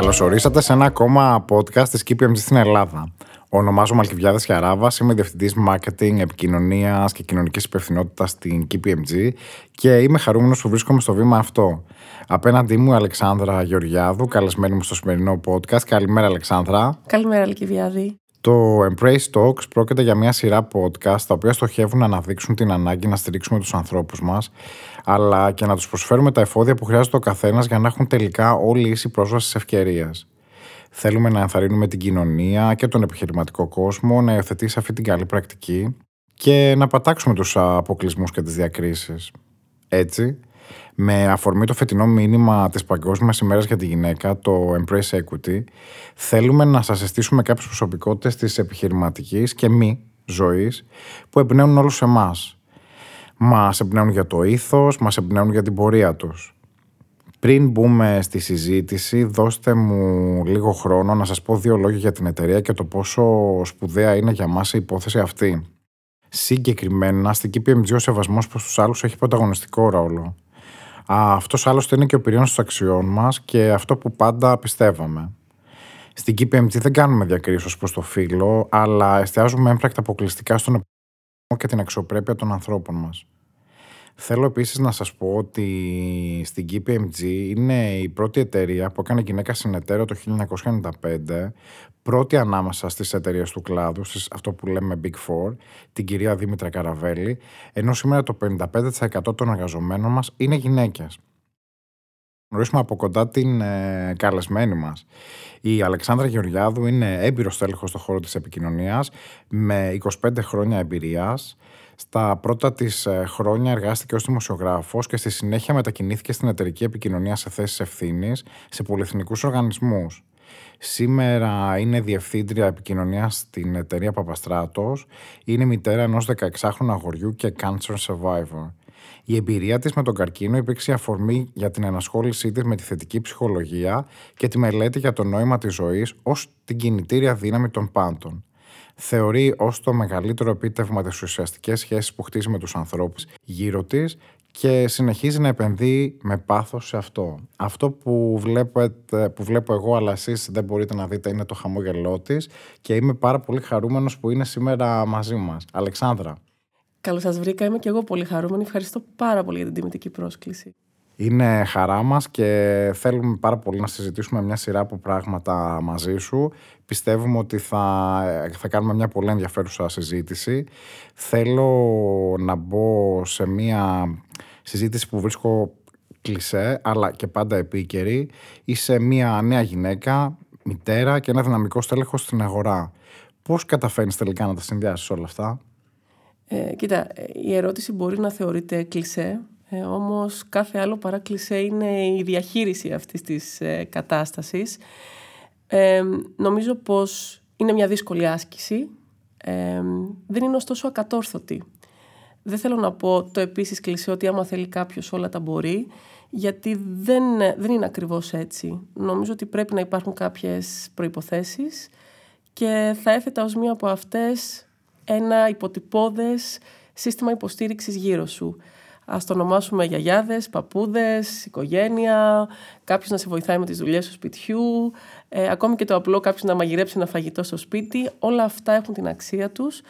Καλώς ορίσατε σε ένα ακόμα podcast της KPMG στην Ελλάδα. Ονομάζομαι Αλκιβιάδης Χαράβας, είμαι διευθυντής marketing, επικοινωνίας και κοινωνικής υπευθυνότητας στην KPMG και είμαι χαρούμενος που βρίσκομαι στο βήμα αυτό. Απέναντί μου η Αλεξάνδρα Γεωργιάδου, καλεσμένη μου στο σημερινό podcast. Καλημέρα Αλεξάνδρα. Καλημέρα Αλκιβιάδη. Το Embrace Talks πρόκειται για μια σειρά podcast τα οποία στοχεύουν να αναδείξουν την ανάγκη να στηρίξουμε τους ανθρώπους μας αλλά και να τους προσφέρουμε τα εφόδια που χρειάζεται ο καθένας για να έχουν τελικά όλη ίση πρόσβαση σε ευκαιρίες. Θέλουμε να ενθαρρύνουμε την κοινωνία και τον επιχειρηματικό κόσμο να υιοθετήσει αυτή την καλή πρακτική και να πατάξουμε τους αποκλεισμούς και τις διακρίσεις. Έτσι, με αφορμή το φετινό μήνυμα της Παγκόσμιας ημέρας για τη γυναίκα, το Embrace Equity, θέλουμε να σας αισθήσουμε κάποιες προσωπικότητες της επιχειρηματικής και μη ζωής που εμπνέουν όλους εμάς. Μας εμπνέουν για το ήθος, μας εμπνέουν για την πορεία τους. Πριν μπούμε στη συζήτηση, δώστε μου λίγο χρόνο να σας πω δύο λόγια για την εταιρεία και το πόσο σπουδαία είναι για μας η υπόθεση αυτή. Συγκεκριμένα, στην KPMG ο σεβασμός προς τους άλλους έχει πρωταγωνιστικό ρόλο. Αυτός άλλωστε είναι και ο πυρήνας των αξιών μας και αυτό που πάντα πιστεύαμε. Στην KPMG δεν κάνουμε διακρίσεις προς το φύλλο, αλλά εστιάζουμε έμπρακτα αποκλειστικά στον επαγγελματισμό και την αξιοπρέπεια των ανθρώπων μας. Θέλω επίσης να σας πω ότι στην KPMG είναι η πρώτη εταιρεία που έκανε γυναίκα συνεταίρο το 1995, πρώτη ανάμεσα στις εταιρείες του κλάδου, στις, αυτό που λέμε Big Four, την κυρία Δήμητρα Καραβέλη, ενώ σήμερα το 55% των εργαζομένων μας είναι γυναίκες. Γνωρίσουμε από κοντά την ε, καλεσμένη μας. Η Αλεξάνδρα Γεωργιάδου είναι έμπειρος τέλεχο στον χώρο της επικοινωνίας με 25 χρόνια εμπειρίας. Στα πρώτα της ε, χρόνια εργάστηκε ως δημοσιογράφος και στη συνέχεια μετακινήθηκε στην εταιρική επικοινωνία σε θέσεις ευθύνης σε πολυεθνικούς οργανισμούς. Σήμερα είναι διευθύντρια επικοινωνίας στην εταιρεία Παπαστράτος. Είναι μητέρα ενός 16χρονου αγοριού και cancer survivor. Η εμπειρία της με τον καρκίνο υπήρξε αφορμή για την ενασχόλησή της με τη θετική ψυχολογία και τη μελέτη για το νόημα της ζωής ως την κινητήρια δύναμη των πάντων θεωρεί ως το μεγαλύτερο επίτευγμα τις ουσιαστικές σχέσεις που χτίζει με τους ανθρώπους γύρω της και συνεχίζει να επενδύει με πάθος σε αυτό. Αυτό που, βλέπετε, που βλέπω εγώ, αλλά εσείς δεν μπορείτε να δείτε, είναι το χαμόγελό της και είμαι πάρα πολύ χαρούμενος που είναι σήμερα μαζί μας. Αλεξάνδρα. Καλώς σας βρήκα. Είμαι και εγώ πολύ χαρούμενη. Ευχαριστώ πάρα πολύ για την τιμητική πρόσκληση. Είναι χαρά μας και θέλουμε πάρα πολύ να συζητήσουμε μια σειρά από πράγματα μαζί σου. Πιστεύουμε ότι θα, θα κάνουμε μια πολύ ενδιαφέρουσα συζήτηση. Θέλω να μπω σε μια συζήτηση που βρίσκω κλισέ, αλλά και πάντα επίκαιρη. Είσαι μια νέα γυναίκα, μητέρα και ένα δυναμικό στέλεχος στην αγορά. Πώς καταφέρνεις τελικά να τα συνδυάσεις όλα αυτά; Ε, κοίτα, η ερώτηση μπορεί να θεωρείται κλισέ, ε, όμως κάθε άλλο παράκληση είναι η διαχείριση αυτής της ε, κατάστασης. Ε, νομίζω πως είναι μια δύσκολη άσκηση. Ε, δεν είναι ωστόσο ακατόρθωτη. Δεν θέλω να πω το επίσης κλεισέ ότι άμα θέλει κάποιος όλα τα μπορεί, γιατί δεν, δεν είναι ακριβώς έτσι. Νομίζω ότι πρέπει να υπάρχουν κάποιες προϋποθέσεις και θα έθετα ως μία από αυτές ένα υποτυπώδες σύστημα υποστήριξης γύρω σου. Α το ονομάσουμε γιαγιάδες, παππούδες, οικογένεια, κάποιος να σε βοηθάει με τις δουλειές του σπιτιού, ε, ακόμη και το απλό κάποιος να μαγειρέψει ένα φαγητό στο σπίτι. Όλα αυτά έχουν την αξία τους.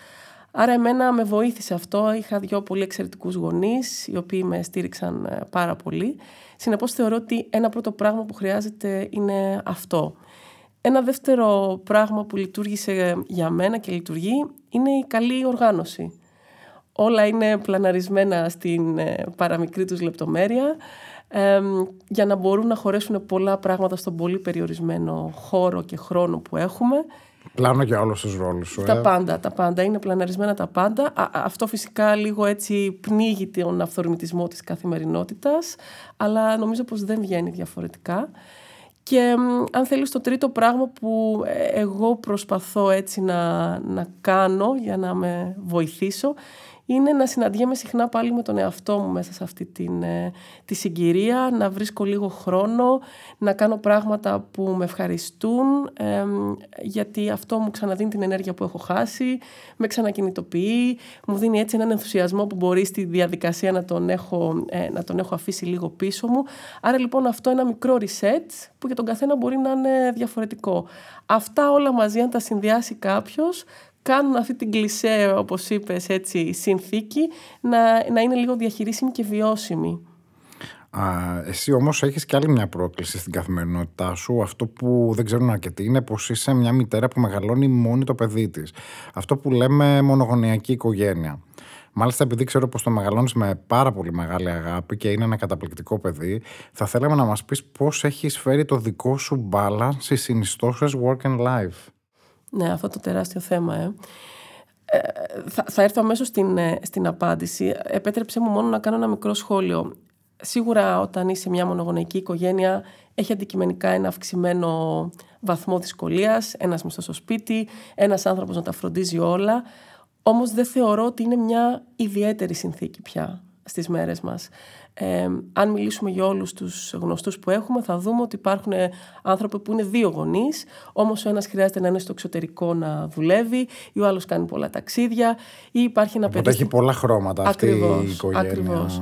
Άρα εμένα με βοήθησε αυτό. Είχα δύο πολύ εξαιρετικούς γονείς, οι οποίοι με στήριξαν ε, πάρα πολύ. Συνεπώς θεωρώ ότι ένα πρώτο πράγμα που χρειάζεται είναι αυτό. Ένα δεύτερο πράγμα που λειτουργήσε για μένα και λειτουργεί είναι η καλή οργάνωση όλα είναι πλαναρισμένα στην ε, παραμικρή τους λεπτομέρεια για να μπορούν να χωρέσουν πολλά πράγματα στον πολύ περιορισμένο χώρο και χρόνο που έχουμε. Πλάνο για όλους τους ρόλους σου. Τα ε. πάντα, τα πάντα. Είναι πλαναρισμένα τα πάντα. αυτό φυσικά λίγο έτσι πνίγει τον αυθορμητισμό της καθημερινότητας, αλλά νομίζω πως δεν βγαίνει διαφορετικά. Και αν θέλεις το τρίτο πράγμα που ε, εγώ προσπαθώ έτσι να, να κάνω για να με βοηθήσω είναι να συναντιέμαι συχνά πάλι με τον εαυτό μου μέσα σε αυτή την, ε, τη συγκυρία, να βρίσκω λίγο χρόνο, να κάνω πράγματα που με ευχαριστούν, γιατί αυτό μου ξαναδίνει την ενέργεια που έχω χάσει, με ξανακινητοποιεί, μου δίνει έτσι έναν ενθουσιασμό που μπορεί στη διαδικασία να τον έχω, ε, να τον έχω αφήσει λίγο πίσω μου. Άρα λοιπόν αυτό ένα μικρό reset που για τον καθένα μπορεί να είναι διαφορετικό. Αυτά όλα μαζί αν τα συνδυάσει κάποιος κάνουν αυτή την κλισέ, όπως είπες, έτσι, συνθήκη να, να είναι λίγο διαχειρίσιμη και βιώσιμη. Α, εσύ όμως έχεις και άλλη μια πρόκληση στην καθημερινότητά σου. Αυτό που δεν ξέρουν αρκετοί είναι πως είσαι μια μητέρα που μεγαλώνει μόνη το παιδί της. Αυτό που λέμε μονογονιακή οικογένεια. Μάλιστα, επειδή ξέρω πως το μεγαλώνεις με πάρα πολύ μεγάλη αγάπη και είναι ένα καταπληκτικό παιδί, θα θέλαμε να μας πεις πώς έχει φέρει το δικό σου balance στις συνιστώσεις work and life. Ναι, αυτό το τεράστιο θέμα, ε. ε θα, θα έρθω αμέσως στην, ε, στην απάντηση. Επέτρεψε μου μόνο να κάνω ένα μικρό σχόλιο. Σίγουρα όταν είσαι μια μονογονεϊκή οικογένεια έχει αντικειμενικά ένα αυξημένο βαθμό δυσκολίας, ένας μισθός στο σπίτι, ένας άνθρωπος να τα φροντίζει όλα. Όμως δεν θεωρώ ότι είναι μια ιδιαίτερη συνθήκη πια στις μέρες μας. Ε, αν μιλήσουμε για όλους τους γνωστούς που έχουμε θα δούμε ότι υπάρχουν άνθρωποι που είναι δύο γονείς όμως ο ένας χρειάζεται να είναι στο εξωτερικό να δουλεύει ή ο άλλος κάνει πολλά ταξίδια ή υπάρχει ένα παιδί... έχει πολλά χρώματα αυτή η οικογένεια. Ακριβώς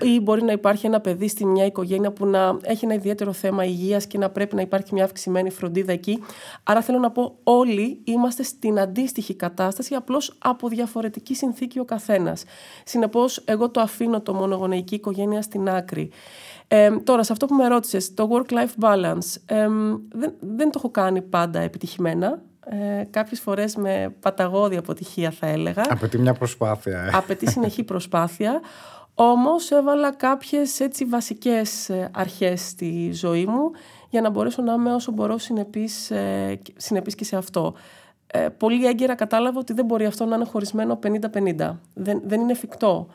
ή μπορεί να υπάρχει ένα παιδί στη μια οικογένεια που να έχει ένα ιδιαίτερο θέμα υγείας και να πρέπει να υπάρχει μια αυξημένη φροντίδα εκεί. Άρα θέλω να πω όλοι είμαστε στην αντίστοιχη κατάσταση απλώς από διαφορετική συνθήκη ο καθένας. Συνεπώς εγώ το αφήνω το μονογονεϊκή οικογένεια στην άκρη. Ε, τώρα, σε αυτό που με ρώτησες, το work-life balance, ε, δεν, δεν το έχω κάνει πάντα επιτυχημένα. Ε, κάποιες φορές με παταγώδη αποτυχία θα έλεγα. Απαιτεί μια προσπάθεια. Ε. Απαιτεί συνεχή προσπάθεια. Όμως έβαλα κάποιες έτσι βασικές ε, αρχές στη ζωή μου για να μπορέσω να είμαι όσο μπορώ συνεπής, ε, συνεπής και σε αυτό. Ε, πολύ έγκαιρα κατάλαβα ότι δεν μπορεί αυτό να είναι χωρισμένο 50-50. Δεν, δεν είναι εφικτό.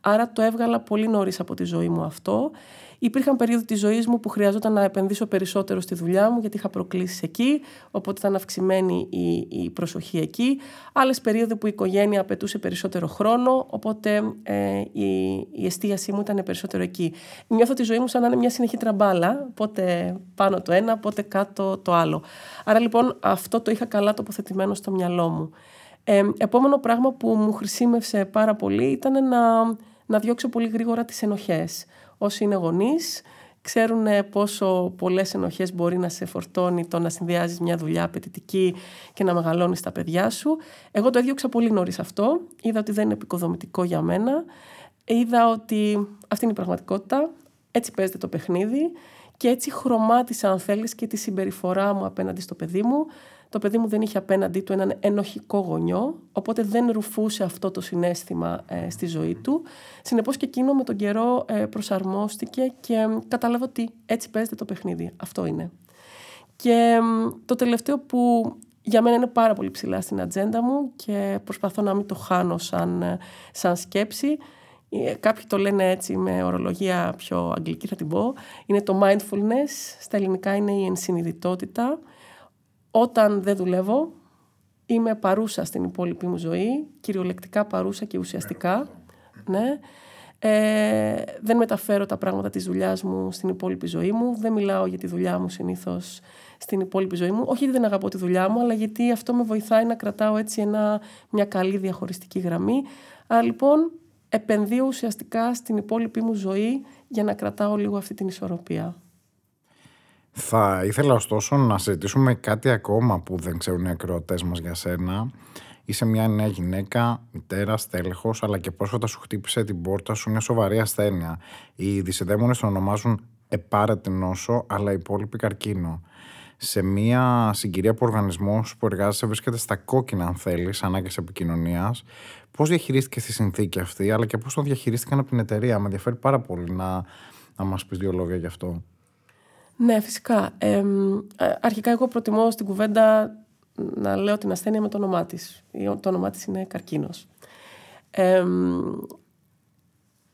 Άρα το έβγαλα πολύ νωρίς από τη ζωή μου αυτό. Υπήρχαν περίοδοι της ζωής μου που χρειαζόταν να επενδύσω περισσότερο στη δουλειά μου, γιατί είχα προκλήσεις εκεί, οπότε ήταν αυξημένη η, η προσοχή εκεί. Άλλες περίοδοι που η οικογένεια απαιτούσε περισσότερο χρόνο, οπότε ε, η, η εστίασή μου ήταν περισσότερο εκεί. Νιώθω τη ζωή μου σαν να είναι μια συνεχή τραμπάλα, πότε πάνω το ένα, πότε κάτω το άλλο. Άρα λοιπόν αυτό το είχα καλά τοποθετημένο στο μυαλό μου. Ε, επόμενο πράγμα που μου χρησιμεύσε πάρα πολύ ήταν να, να διώξω πολύ γρήγορα τις ενοχές. Όσοι είναι γονείς ξέρουν πόσο πολλές ενοχές μπορεί να σε φορτώνει το να συνδυάζεις μια δουλειά απαιτητική και να μεγαλώνεις τα παιδιά σου. Εγώ το έδιωξα πολύ νωρίς αυτό. Είδα ότι δεν είναι επικοδομητικό για μένα. Είδα ότι αυτή είναι η πραγματικότητα. Έτσι παίζεται το παιχνίδι και έτσι χρωμάτισα αν θέλεις και τη συμπεριφορά μου απέναντι στο παιδί μου το παιδί μου δεν είχε απέναντί του έναν ενοχικό γονιό, οπότε δεν ρουφούσε αυτό το συνέστημα ε, στη ζωή του. Συνεπώς και εκείνο με τον καιρό ε, προσαρμόστηκε και ε, κατάλαβε ότι έτσι παίζεται το παιχνίδι. Αυτό είναι. Και το τελευταίο που για μένα είναι πάρα πολύ ψηλά στην ατζέντα μου και προσπαθώ να μην το χάνω σαν, σαν σκέψη. Κάποιοι το λένε έτσι με ορολογία πιο αγγλική θα την πω. Είναι το mindfulness, στα ελληνικά είναι η ενσυνειδητότητα όταν δεν δουλεύω, είμαι παρούσα στην υπόλοιπη μου ζωή, κυριολεκτικά παρούσα και ουσιαστικά. Ναι. Ε, δεν μεταφέρω τα πράγματα της δουλειάς μου στην υπόλοιπη ζωή μου. Δεν μιλάω για τη δουλειά μου συνήθως στην υπόλοιπη ζωή μου. Όχι γιατί δεν αγαπώ τη δουλειά μου, αλλά γιατί αυτό με βοηθάει να κρατάω έτσι ένα, μια καλή διαχωριστική γραμμή. Άρα λοιπόν επενδύω ουσιαστικά στην υπόλοιπη μου ζωή για να κρατάω λίγο αυτή την ισορροπία. Θα ήθελα ωστόσο να συζητήσουμε κάτι ακόμα που δεν ξέρουν οι ακροατές μας για σένα. Είσαι μια νέα γυναίκα, μητέρας, στέλεχο, αλλά και πρόσφατα σου χτύπησε την πόρτα σου μια σοβαρή ασθένεια. Οι δυσεδαίμονε τον ονομάζουν επάρετη νόσο, αλλά υπόλοιπη καρκίνο. Σε μια συγκυρία που ο οργανισμός που εργάζεσαι βρίσκεται στα κόκκινα, αν θέλεις, ανάγκες επικοινωνίας, πώς διαχειρίστηκες τη συνθήκη αυτή, αλλά και πώς το διαχειρίστηκαν από την εταιρεία; Με ενδιαφέρει πάρα πολύ να, να μας πεις δύο λόγια γι' αυτό. Ναι, φυσικά. Ε, αρχικά εγώ προτιμώ στην κουβέντα να λέω την ασθένεια με το όνομά της. Το όνομά της είναι καρκίνος. Ε,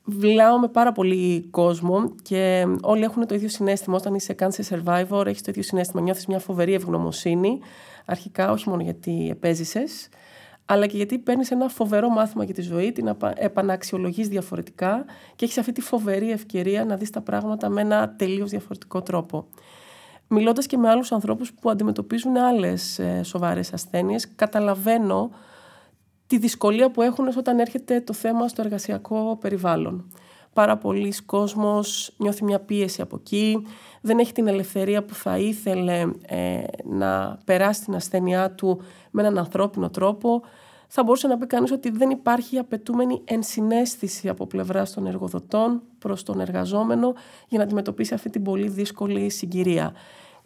Βλάω με πάρα πολύ κόσμο και όλοι έχουν το ίδιο συνέστημα. Όταν είσαι cancer survivor, έχεις το ίδιο συνέστημα. Νιώθεις μια φοβερή ευγνωμοσύνη. Αρχικά, όχι μόνο γιατί επέζησες, αλλά και γιατί παίρνεις ένα φοβερό μάθημα για τη ζωή, την επαναξιολογείς διαφορετικά και έχεις αυτή τη φοβερή ευκαιρία να δεις τα πράγματα με ένα τελείως διαφορετικό τρόπο. Μιλώντας και με άλλους ανθρώπους που αντιμετωπίζουν άλλες σοβαρές ασθένειες, καταλαβαίνω τη δυσκολία που έχουν όταν έρχεται το θέμα στο εργασιακό περιβάλλον. Πάρα πολλοί κόσμος νιώθει μια πίεση από εκεί, δεν έχει την ελευθερία που θα ήθελε ε, να περάσει την ασθένειά του με έναν ανθρώπινο τρόπο. Θα μπορούσε να πει κανείς ότι δεν υπάρχει απαιτούμενη ενσυναίσθηση από πλευράς των εργοδοτών προς τον εργαζόμενο για να αντιμετωπίσει αυτή την πολύ δύσκολη συγκυρία.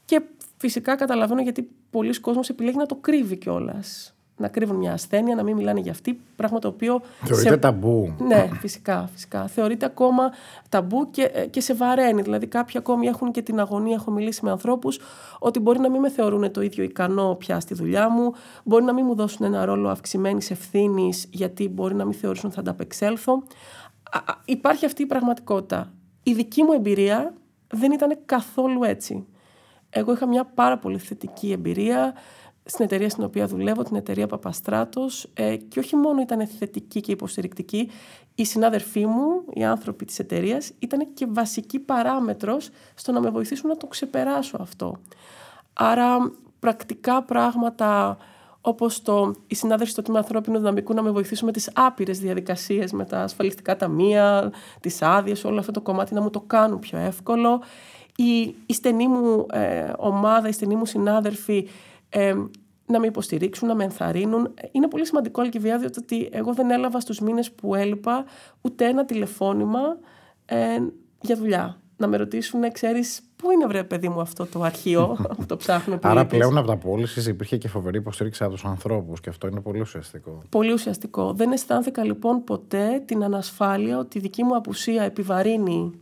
Και φυσικά καταλαβαίνω γιατί πολλοί κόσμος επιλέγει να το κρύβει κιόλας να κρύβουν μια ασθένεια, να μην μιλάνε για αυτή, πράγμα το οποίο... Θεωρείται σε... ταμπού. Ναι, φυσικά, φυσικά. Θεωρείται ακόμα ταμπού και, ε, και σε βαραίνει. Δηλαδή κάποιοι ακόμη έχουν και την αγωνία, έχω μιλήσει με ανθρώπους, ότι μπορεί να μην με θεωρούν το ίδιο ικανό πια στη δουλειά μου, μπορεί να μην μου δώσουν ένα ρόλο αυξημένης ευθύνης, γιατί μπορεί να μην θεωρήσουν ότι θα ανταπεξέλθω. Υπάρχει αυτή η πραγματικότητα. Η δική μου εμπειρία δεν ήταν καθόλου έτσι. Εγώ είχα μια πάρα πολύ θετική εμπειρία στην εταιρεία στην οποία δουλεύω, την εταιρεία Παπαστράτος ε, και όχι μόνο ήταν θετική και υποστηρικτική, οι συνάδελφοί μου, οι άνθρωποι της εταιρείας, ήταν και βασική παράμετρος στο να με βοηθήσουν να το ξεπεράσω αυτό. Άρα πρακτικά πράγματα όπως το, οι συνάδελφοι στο τμήμα ανθρώπινου δυναμικού να με βοηθήσουν με τις άπειρες διαδικασίες, με τα ασφαλιστικά ταμεία, τις άδειες, όλο αυτό το κομμάτι να μου το κάνουν πιο εύκολο. Η, η στενή μου ε, ομάδα, οι στενοί μου συνάδελφοι ε, να με υποστηρίξουν, να με ενθαρρύνουν. Είναι πολύ σημαντικό, Αλκιβιά, διότι εγώ δεν έλαβα στους μήνες που έλειπα ούτε ένα τηλεφώνημα ε, για δουλειά. Να με ρωτήσουν, ξέρεις, πού είναι βρε παιδί μου αυτό το αρχείο που το ψάχνω. Άρα πλέον από τα πώλησης υπήρχε και φοβερή υποστήριξη από τους ανθρώπους και αυτό είναι πολύ ουσιαστικό. Πολύ ουσιαστικό. Δεν αισθάνθηκα λοιπόν ποτέ την ανασφάλεια ότι η δική μου απουσία επιβαρύνει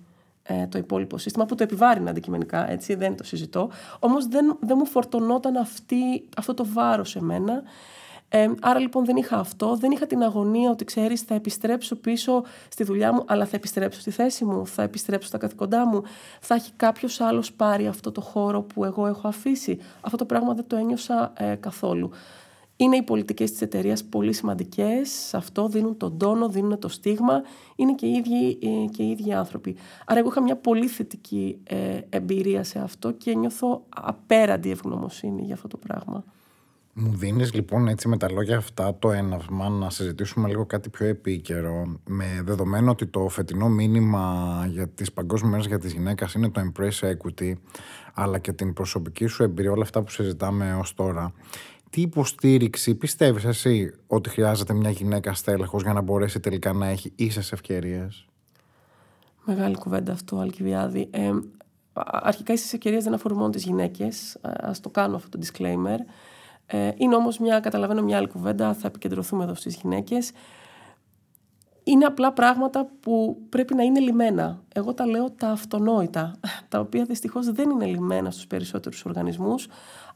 ε, το υπόλοιπο σύστημα που το επιβάρυνε αντικειμενικά, έτσι, δεν το συζητώ. Όμως δεν, δεν μου φορτωνόταν αυτή, αυτό το βάρος σε μένα. Ε, άρα λοιπόν δεν είχα αυτό, δεν είχα την αγωνία ότι ξέρεις θα επιστρέψω πίσω στη δουλειά μου αλλά θα επιστρέψω στη θέση μου, θα επιστρέψω στα καθηκοντά μου, θα έχει κάποιος άλλος πάρει αυτό το χώρο που εγώ έχω αφήσει. Αυτό το πράγμα δεν το ένιωσα ε, καθόλου. Είναι οι πολιτικές της εταιρείας πολύ σημαντικές, σε αυτό δίνουν τον τόνο, δίνουν το στίγμα, είναι και οι ίδιοι, ε, και οι ίδιοι άνθρωποι. Άρα εγώ είχα μια πολύ θετική ε, εμπειρία σε αυτό και νιώθω απέραντη ευγνωμοσύνη για αυτό το πράγμα. Μου δίνεις λοιπόν έτσι με τα λόγια αυτά το έναυσμα να συζητήσουμε λίγο κάτι πιο επίκαιρο με δεδομένο ότι το φετινό μήνυμα για τις παγκόσμιες μέρες για τις γυναίκες είναι το Embrace Equity αλλά και την προσωπική σου εμπειρία όλα αυτά που συζητάμε ως τώρα τι υποστήριξη πιστεύεις εσύ ότι χρειάζεται μια γυναίκα στέλεχος για να μπορέσει τελικά να έχει ίσες ευκαιρίες; Μεγάλη κουβέντα αυτό, Αλκιβιάδη. Ε, αρχικά ίσες ευκαιρίες δεν αφορούν μόνο τις γυναίκες. Ας το κάνω αυτό το disclaimer. Ε, είναι όμως μια, καταλαβαίνω μια άλλη κουβέντα, θα επικεντρωθούμε εδώ στις γυναίκες. Είναι απλά πράγματα που πρέπει να είναι λιμένα. Εγώ τα λέω τα αυτονόητα, τα οποία δυστυχώς δεν είναι λιμένα στους περισσότερους οργανισμούς,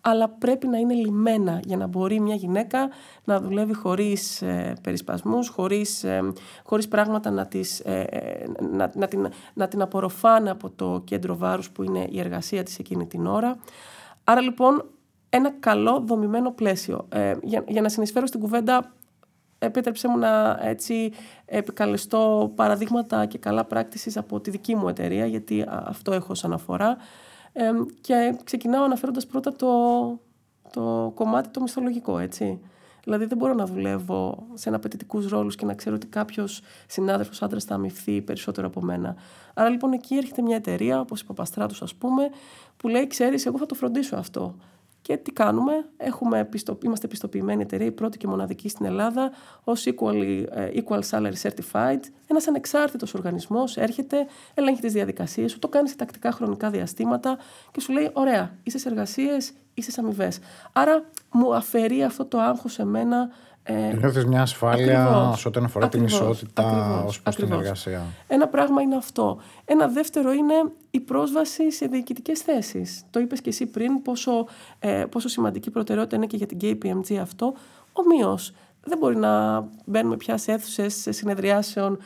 αλλά πρέπει να είναι λιμένα για να μπορεί μια γυναίκα να δουλεύει χωρίς ε, περισπασμούς, χωρίς, ε, χωρίς πράγματα να, τις, ε, ε, να, να, την, να την απορροφάνε από το κέντρο βάρους που είναι η εργασία της εκείνη την ώρα. Άρα λοιπόν ένα καλό δομημένο πλαίσιο. Ε, για, για να συνεισφέρω στην κουβέντα επίτρεψε μου να έτσι επικαλεστώ παραδείγματα και καλά πράκτησης από τη δική μου εταιρεία, γιατί αυτό έχω σαν αφορά και ξεκινάω αναφέροντας πρώτα το, το κομμάτι το μισθολογικό, έτσι. Δηλαδή δεν μπορώ να δουλεύω σε απαιτητικού ρόλους και να ξέρω ότι κάποιος συνάδελφος άντρας θα αμυφθεί περισσότερο από μένα. Άρα λοιπόν εκεί έρχεται μια εταιρεία, όπως η Παπαστράτου, ας πούμε, που λέει: Ξέρεις, εγώ θα το φροντίσω αυτό. Και τι κάνουμε, Έχουμε είμαστε πιστοποιημένοι εταιρεία, η πρώτη και μοναδική στην Ελλάδα, ως equal, ε, equal Salary Certified. Ένας ανεξάρτητος οργανισμός έρχεται, ελέγχει τις διαδικασίες σου, το κάνει σε τακτικά χρονικά διαστήματα και σου λέει: Ωραία, είσαι εργασίες, είσαι αμοιβές. Άρα μου αφαιρεί αυτό το άγχος σε μένα ε, Νιώθεις μια ασφάλεια σε ό,τι αφορά την ισότητα ως προς την εργασία. Ένα πράγμα είναι αυτό. Ένα δεύτερο είναι η πρόσβαση σε διοικητικές θέσεις. Το είπες και εσύ πριν πόσο, ε, πόσο σημαντική προτεραιότητα είναι και για την KPMG αυτό. Ομοίως, δεν μπορεί να μπαίνουμε πια σε αίθουσες συνεδριάσεων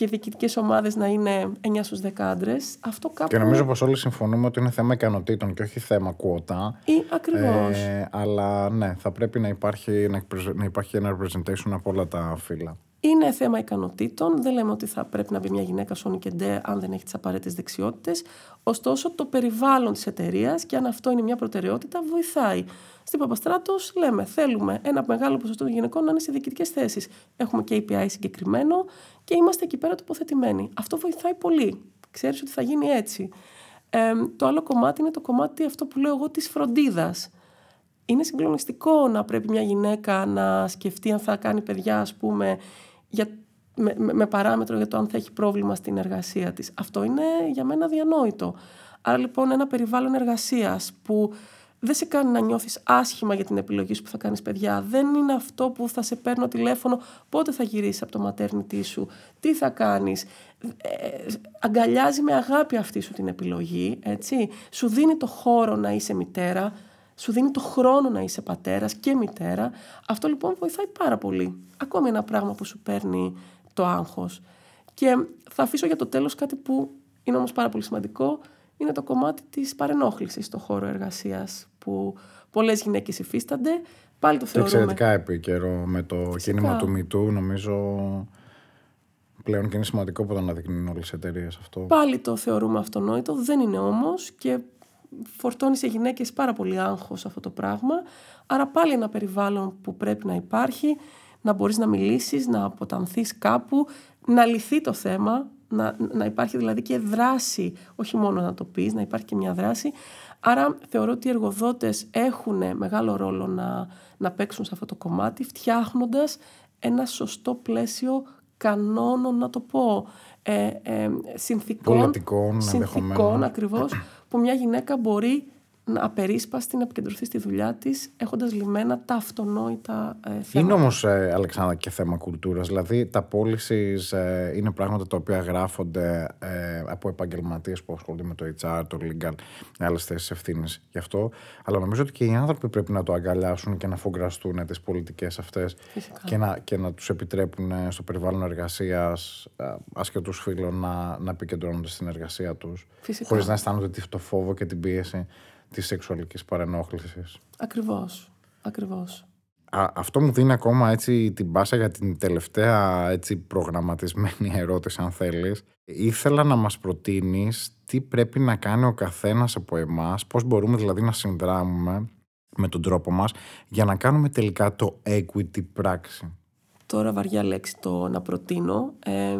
και οι διοικητικές ομάδες να είναι 9 στους 10 άντρες. Αυτό κάπου. Και νομίζω πως όλοι συμφωνούμε ότι είναι θέμα ικανοτήτων και όχι θέμα κουότα. Ακριβώς. Ε, αλλά ναι, θα πρέπει να υπάρχει, να υπάρχει ένα representation από όλα τα φύλλα. Είναι θέμα ικανοτήτων. Δεν λέμε ότι θα πρέπει να μπει μια γυναίκα σόνι και ντε αν δεν έχει τις απαραίτητες δεξιότητες. Ωστόσο, το περιβάλλον της εταιρείας, και αν αυτό είναι μια προτεραιότητα, βοηθάει. Στην Παπαστράτος λέμε: Θέλουμε ένα μεγάλο ποσοστό των γυναικών να είναι σε διοικητικές θέσεις. Έχουμε KPI συγκεκριμένο και είμαστε εκεί πέρα τοποθετημένοι. Αυτό βοηθάει πολύ. Ξέρεις ότι θα γίνει έτσι. Ε, το άλλο κομμάτι είναι το κομμάτι αυτό που λέω εγώ της φροντίδας. Είναι συγκλονιστικό να πρέπει μια γυναίκα να σκεφτεί αν θα κάνει παιδιά, ας πούμε, για, με, με, παράμετρο για το αν θα έχει πρόβλημα στην εργασία της. Αυτό είναι για μένα διανόητο. Άρα λοιπόν ένα περιβάλλον εργασίας που δεν σε κάνει να νιώθεις άσχημα για την επιλογή σου που θα κάνεις παιδιά. Δεν είναι αυτό που θα σε παίρνω τηλέφωνο πότε θα γυρίσεις από το ματέρνητή σου, τι θα κάνεις. Ε, αγκαλιάζει με αγάπη αυτή σου την επιλογή, έτσι. Σου δίνει το χώρο να είσαι μητέρα, σου δίνει το χρόνο να είσαι πατέρας και μητέρα. Αυτό λοιπόν βοηθάει πάρα πολύ. Ακόμη ένα πράγμα που σου παίρνει το άγχος. Και θα αφήσω για το τέλος κάτι που είναι όμως πάρα πολύ σημαντικό. Είναι το κομμάτι της παρενόχλησης στο χώρο εργασίας που πολλές γυναίκες υφίστανται. Πάλι το θεωρούμε. εξαιρετικά επίκαιρο με το Φυσικά. κίνημα του Μητού νομίζω πλέον και είναι σημαντικό που το αναδεικνύουν όλες οι εταιρείες αυτό. Πάλι το θεωρούμε αυτονόητο, δεν είναι όμως και φορτώνει σε γυναίκες πάρα πολύ άγχος αυτό το πράγμα. Άρα πάλι ένα περιβάλλον που πρέπει να υπάρχει, να μπορείς να μιλήσεις, να αποτανθείς κάπου, να λυθεί το θέμα, να, να υπάρχει δηλαδή και δράση, όχι μόνο να το πεις, να υπάρχει και μια δράση. Άρα θεωρώ ότι οι εργοδότες έχουν μεγάλο ρόλο να, να παίξουν σε αυτό το κομμάτι, φτιάχνοντας ένα σωστό πλαίσιο κανόνων, να το πω, ε, ε, συνθήκων, συνθήκων ακριβώς, που μια γυναίκα μπορεί να απερίσπαστη να επικεντρωθεί στη δουλειά της, έχοντας λυμμένα τα αυτονόητα ε, θέματα. Είναι όμως, ε, Αλεξάνδρα, και θέμα κουλτούρας. Δηλαδή, τα πώληση ε, είναι πράγματα τα οποία γράφονται ε, από επαγγελματίες που ασχολούνται με το HR, το legal, άλλες θέσεις ευθύνης γι' αυτό. Αλλά νομίζω ότι και οι άνθρωποι πρέπει να το αγκαλιάσουν και να φογκραστούν τις πολιτικές αυτές και να, και να τους επιτρέπουν ε, στο περιβάλλον εργασίας, ασχετού φίλων, να, να επικεντρώνονται στην εργασία τους. Χωρίς να αισθάνονται το φόβο και την πίεση της σεξουαλικής παρενόχλησης. Ακριβώς, ακριβώς. αυτό μου δίνει ακόμα έτσι την πάσα για την τελευταία έτσι προγραμματισμένη ερώτηση αν θέλεις. Ήθελα να μας προτείνεις τι πρέπει να κάνει ο καθένας από εμάς, πώς μπορούμε δηλαδή να συνδράμουμε με τον τρόπο μας για να κάνουμε τελικά το equity πράξη. Τώρα βαριά λέξη το να προτείνω. Ε,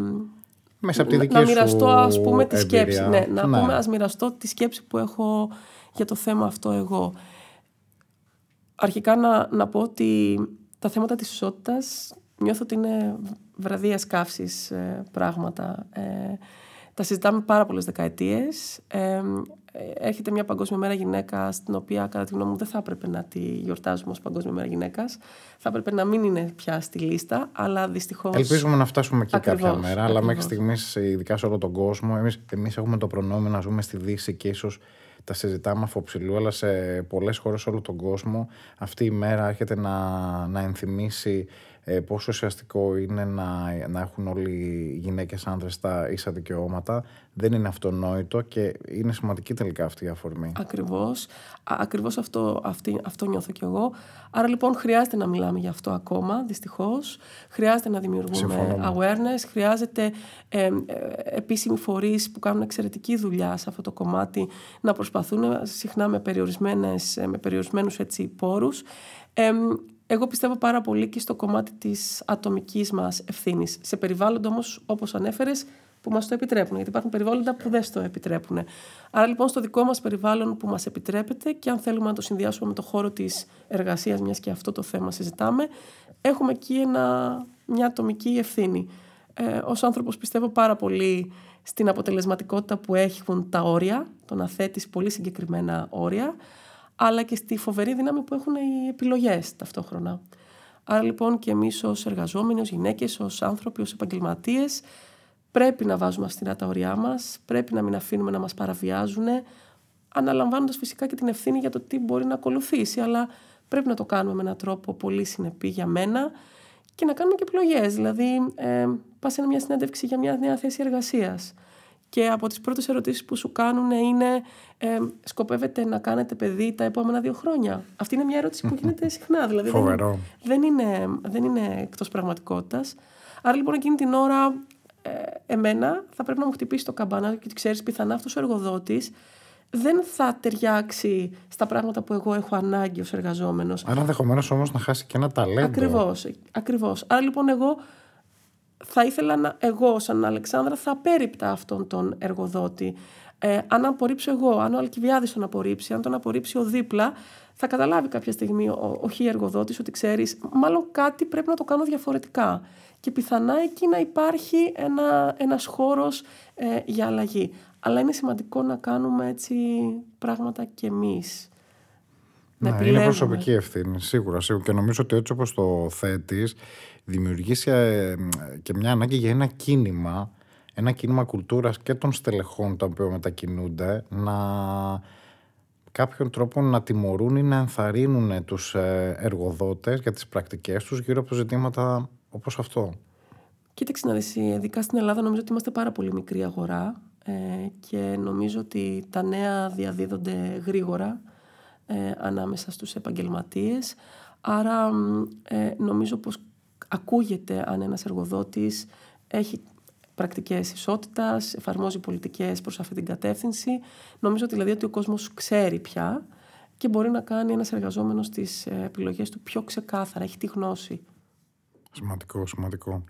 Μέσα από τη δική να, μοιραστώ ας πούμε τη σκέψη. Ναι, να ναι. πούμε ας μοιραστώ τη σκέψη που έχω για το θέμα αυτό εγώ. Αρχικά να, να πω ότι τα θέματα της ισότητας νιώθω ότι είναι βραδίας καύσης ε, πράγματα. Ε, τα συζητάμε πάρα πολλές δεκαετίες. Ε, έρχεται μια Παγκόσμια Μέρα Γυναίκα, στην οποία κατά τη γνώμη μου δεν θα έπρεπε να τη γιορτάζουμε ως Παγκόσμια Μέρα Γυναίκας. Θα έπρεπε να μην είναι πια στη λίστα, αλλά δυστυχώς... Ελπίζουμε να φτάσουμε εκεί κάποια μέρα, αλλά μέχρι στιγμής, ειδικά σε όλο τον κόσμο, εμείς, εμείς έχουμε το προνόμιο να ζούμε στη Δύση και ίσως τα συζητάμε αφοψηλού, αλλά σε πολλές χώρες όλο τον κόσμο αυτή η μέρα έρχεται να, να ενθυμίσει ε, πόσο ουσιαστικό είναι να, να έχουν όλοι οι γυναίκες άνδρες τα ίσα δικαιώματα. Δεν είναι αυτονόητο και είναι σημαντική τελικά αυτή η αφορμή. Ακριβώς. ακριβώς αυτό, αυτή, αυτό νιώθω κι εγώ. Άρα λοιπόν χρειάζεται να μιλάμε για αυτό ακόμα, δυστυχώς. Χρειάζεται να δημιουργούμε awareness. Χρειάζεται ε, ε, επίσημοι φορείς που κάνουν εξαιρετική δουλειά σε αυτό το κομμάτι να προσπαθούν συχνά με, περιορισμένες, με περιορισμένους έτσι, πόρους. Ε, εγώ πιστεύω πάρα πολύ και στο κομμάτι της ατομικής μας ευθύνης. Σε περιβάλλοντα όμως, όπως ανέφερες, που μας το επιτρέπουν. Γιατί υπάρχουν περιβάλλοντα που δεν το επιτρέπουν. Άρα λοιπόν στο δικό μας περιβάλλον που μας επιτρέπεται και αν θέλουμε να το συνδυάσουμε με το χώρο της εργασίας, μιας και αυτό το θέμα συζητάμε, έχουμε εκεί ένα, μια ατομική ευθύνη. Ε, ως άνθρωπος πιστεύω πάρα πολύ στην αποτελεσματικότητα που έχουν τα όρια, το να θέτεις πολύ συγκεκριμένα όρια, αλλά και στη φοβερή δύναμη που έχουν οι επιλογές ταυτόχρονα. Άρα λοιπόν και εμείς ως εργαζόμενοι, ως γυναίκες, ως άνθρωποι, ως επαγγελματίες πρέπει να βάζουμε αυστηρά τα όρια μας, πρέπει να μην αφήνουμε να μας παραβιάζουν, αναλαμβάνοντας φυσικά και την ευθύνη για το τι μπορεί να ακολουθήσει, αλλά πρέπει να το κάνουμε με έναν τρόπο πολύ συνεπή για μένα και να κάνουμε και επιλογές. Δηλαδή, ε, πας σε μια συνέντευξη για μια νέα θέση εργασίας. Και από τις πρώτες ερωτήσεις που σου κάνουν είναι ε, σκοπεύετε να κάνετε παιδί τα επόμενα δύο χρόνια; Αυτή είναι μια ερώτηση που γίνεται συχνά. Δηλαδή Φοβερό. Δεν, είναι, δεν είναι εκτός πραγματικότητας. Άρα λοιπόν εκείνη την ώρα ε, εμένα θα πρέπει να μου χτυπήσει το καμπανάκι και ξέρεις πιθανά αυτός ο εργοδότης δεν θα ταιριάξει στα πράγματα που εγώ έχω ανάγκη ως εργαζόμενος. Άρα ενδεχομένως όμως να χάσει και ένα ταλέντο. Ακριβώς, ακριβώς. Άρα λοιπόν εγώ θα ήθελα να, εγώ σαν Αλεξάνδρα θα απέριπτα αυτόν τον εργοδότη. Ε, αν απορρίψω εγώ, αν ο Αλκιβιάδης τον απορρίψει, αν τον απορρίψει ο δίπλα, θα καταλάβει κάποια στιγμή ο, ο χι εργοδότης ότι ξέρεις, μάλλον κάτι πρέπει να το κάνω διαφορετικά. Και πιθανά εκεί να υπάρχει ένα, ένας χώρος ε, για αλλαγή. Αλλά είναι σημαντικό να κάνουμε έτσι πράγματα κι εμείς. Ναι, είναι προσωπική ευθύνη, σίγουρα, σίγουρα. Και νομίζω ότι έτσι όπως το θέτεις, δημιουργήσει ε, και μια ανάγκη για ένα κίνημα, ένα κίνημα κουλτούρας και των στελεχών τα οποία μετακινούνται, να κάποιον τρόπο να τιμωρούν ή να ενθαρρύνουν τους ε, εργοδότες για τις πρακτικές τους γύρω από ζητήματα όπως αυτό. Κοίταξε να δεις, ειδικά στην Ελλάδα νομίζω ότι είμαστε πάρα πολύ μικρή αγορά ε, και νομίζω ότι τα νέα διαδίδονται γρήγορα ε, ανάμεσα στους επαγγελματίες. Άρα ε, νομίζω πως ακούγεται αν ένας εργοδότης έχει πρακτικές ισότητας, εφαρμόζει πολιτικές προς αυτή την κατεύθυνση. Νομίζω δηλαδή ότι ο κόσμος ξέρει πια και μπορεί να κάνει ένας εργαζόμενος τις επιλογές του πιο ξεκάθαρα, έχει τη γνώση. Σημαντικό, σημαντικό.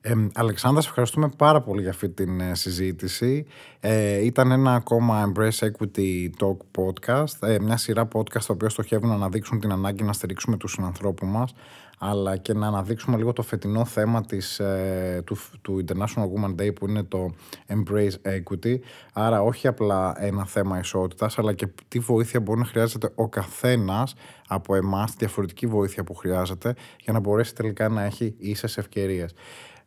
Ε, Αλεξάνδρα, σε ευχαριστούμε πάρα πολύ για αυτή την ε, συζήτηση. Ε, ήταν ένα ακόμα Embrace Equity Talk podcast, ε, μια σειρά podcast τα οποία στοχεύουν να αναδείξουν την ανάγκη να στηρίξουμε τους συνανθρώπους μας, αλλά και να αναδείξουμε λίγο το φετινό θέμα της, ε, του, του International Women Day που είναι το Embrace Equity. Άρα όχι απλά ένα θέμα ισότητας, αλλά και τι βοήθεια μπορεί να χρειάζεται ο καθένας από εμάς, τη διαφορετική βοήθεια που χρειάζεται για να μπορέσει τελικά να έχει ίσες ευκαιρίες.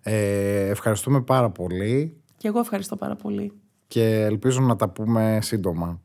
Ε, ευχαριστούμε πάρα πολύ. Και εγώ ευχαριστώ πάρα πολύ. Και ελπίζω να τα πούμε σύντομα.